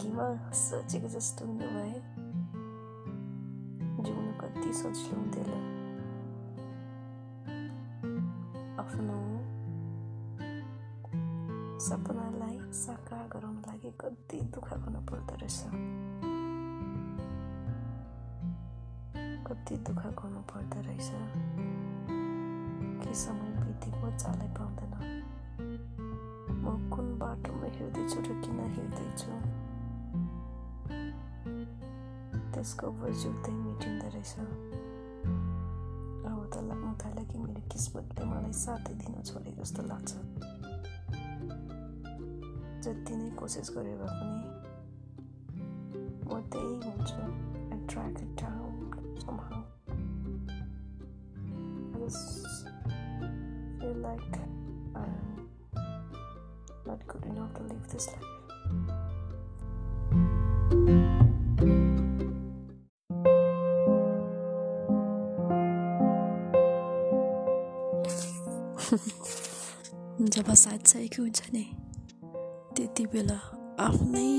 जिन्दगीमा सोचेको जस्तो हुनु भए जिउन कति सजिलो हुँदैन आफ्नो सपनालाई साकार गराउन लागि कति दुःख गर्नु पर्दो रहेछ कति दुःख गर्नु पर्दो रहेछ के समय बितेको चालै पाउँछ त्यसको उपर जुत्तै मेटिँदो रहेछ अब त लाग्नु थाल्यो कि मेरो किस्मतले मलाई साथै दिन छोडे जस्तो लाग्छ जति नै कोसिस गरे भए पनि म त्यही हुन्छु attract down good enough to live this life. जब चाहिएको हुन्छ नि त्यति बेला आफ्नै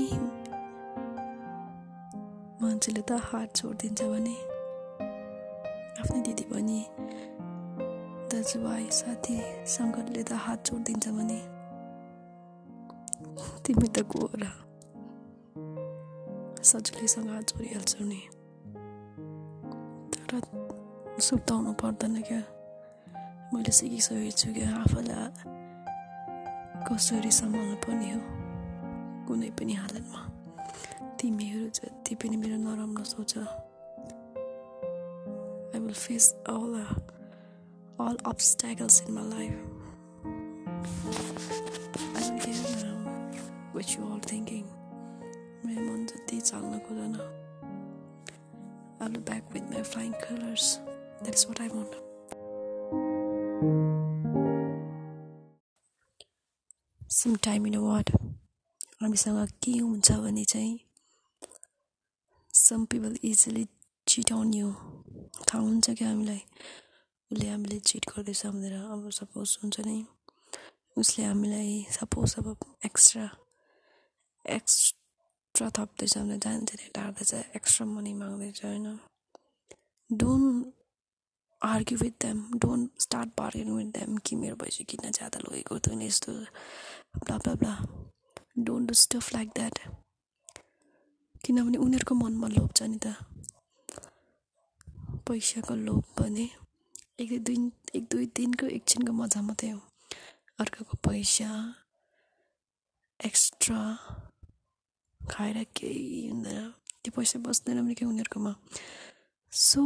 मान्छेले त हात छोडिदिन्छ भने आफ्नै दिदी बहिनी दाजुभाइ साथी सङ्कटले त हात छोडिदिन्छ भने तिमी त गएर सजिलैसँग हात छोडिहाल्छौ नि तर सुर्ताउनु पर्दैन क्या मैले सिकिसकेको छु क्या आफूलाई कसरी सम्हाल्नु पर्ने हो कुनै पनि हालतमा तिमीहरू जति पनि मेरो नराम्रो सोच I will face all all obstacles in my life which you are thinking मेरो मन जति चाल्न खोजन I will back with my fine colours is what I want some time in what हामीसँग के हुन्छ भने चाहिँ some people easily cheat on you थाहा हुन्छ क्या हामीलाई उसले हामीले चिट गर्दैछ भनेर अब सपोज हुन्छ नि उसले हामीलाई सपोज अब एक्स्ट्रा एक्स्ट्रा थप्दैछ भने जान्छले टार्दैछ एक्स्ट्रा मनी माग्दैछ होइन don't argue with them don't start bargain with them कि मेरो पैसा किन ज्यादा लगेको नि यस्तो bla bla bla don't do stuff like that किनभने उनीहरूको मनमा लोभ छ नि त पैसाको लोभ भने एक दुई दिन एक दुई दिनको एकछिनको मजा मात्रै हो अर्काको पैसा एक्स्ट्रा खाएर केही हुँदैन त्यो पैसा बस्दैन भने के उनीहरूकोमा so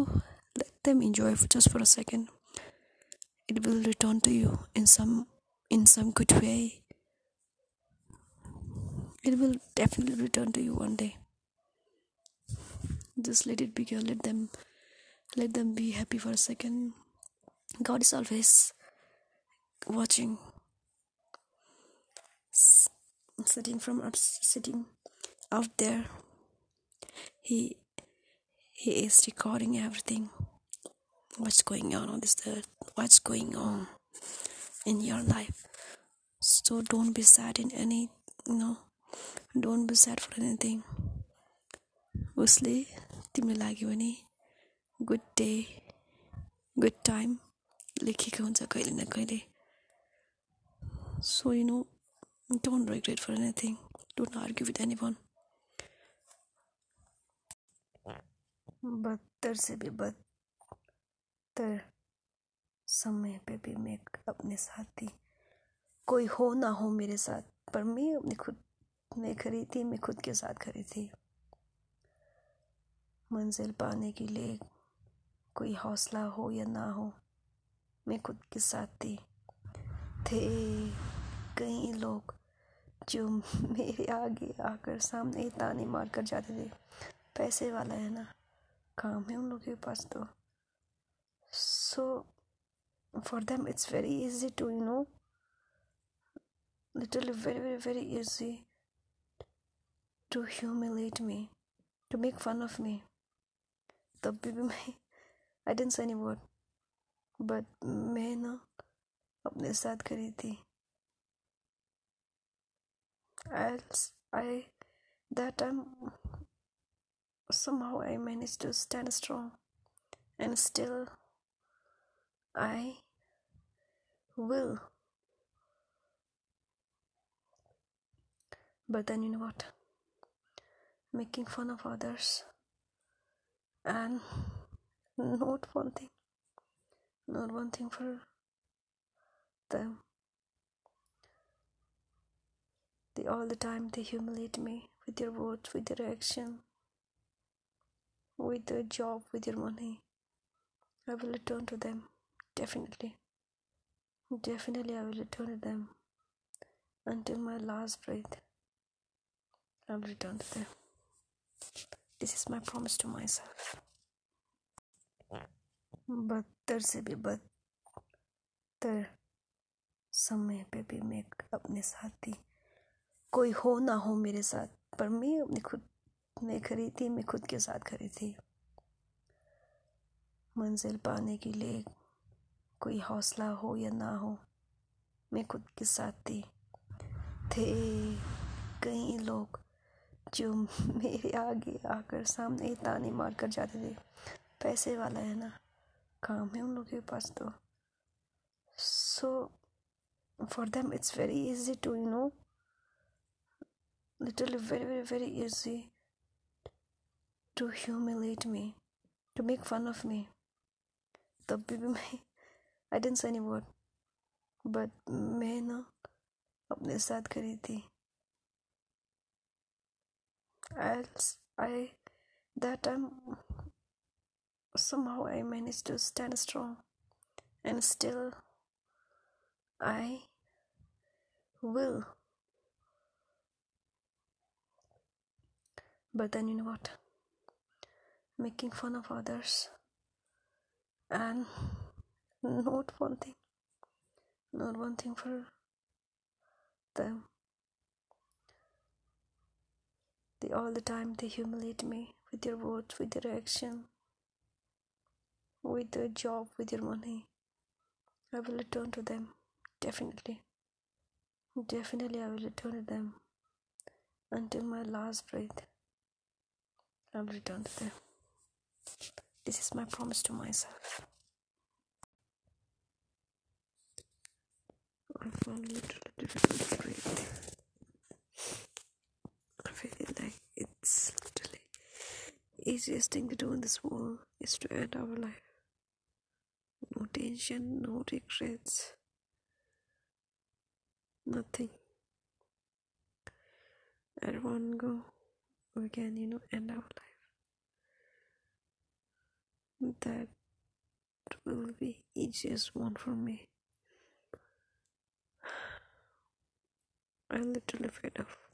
let them enjoy just for a second it will return to you in some in some good way it will definitely return to you one day just let it be girl let them let them be happy for a second god is always watching S- sitting from up sitting out there he he is recording everything what's going on on this earth what's going on in your life so don't be sad in any you know don't be sad for anything उसले तिम्रो लागि भने good day good time लेखेको हुन्छ कहिले न कहिले so you know don't regret for anything don't argue with any one बदतर से भी बदतर समय पे भी मैं अपने साथ ही कोई हो ना हो मेरे साथ पर मैं अपने खुद खड़ी थी मैं खुद के साथ थी मंजिल पाने के लिए कोई हौसला हो या ना हो मैं खुद के साथ थी थे कई लोग जो मेरे आगे आकर सामने ताने मार कर जाते थे पैसे वाला है ना काम है उन लोगों के पास तो so for them it's very easy to you know little very very very easy to humiliate me, to make fun of me. The baby, I didn't say any word, but but मैं ना अपने साथ curry थी else I that time somehow I managed to stand strong and still I will but then you know what making fun of others and not one thing not one thing for them they all the time they humiliate me with their words with their action with their job with their money i will return to them definitely definitely i will return to them until my last breath i'll return to them this is my promise to myself बदतर से भी बदतर समय pay भी मैं अपने साथी कोई हो ना हो मेरे साथ पर मैं अपने खुद में खड़ी थी मैं खुद के साथ खड़ी थी मंजिल पाने के लिए कोई हौसला हो या ना हो मैं खुद के साथ थी थे कई लोग जो मेरे आगे आकर सामने ताने मार कर जाते थे पैसे वाला है ना काम है उन लोगों के पास तो so for them it's very easy to you know little very very very easy to humiliate me to make fun of me तब भी, भी मैं I don't say any word but मैं ना अपने साथ करी थी else I that time somehow I managed to stand strong and still I will but then you know what making fun of others and not one thing not one thing for them all the time they humiliate me with their words, with their action, with their job, with their money. I will return to them, definitely. Definitely, I will return to them until my last breath. I will return to them. This is my promise to myself. I difficult. easiest thing to do in this world is to end our life. No tension, no regrets, nothing. At one go, we can, you know, end our life. That will be easiest one for me. I'm literally fed up.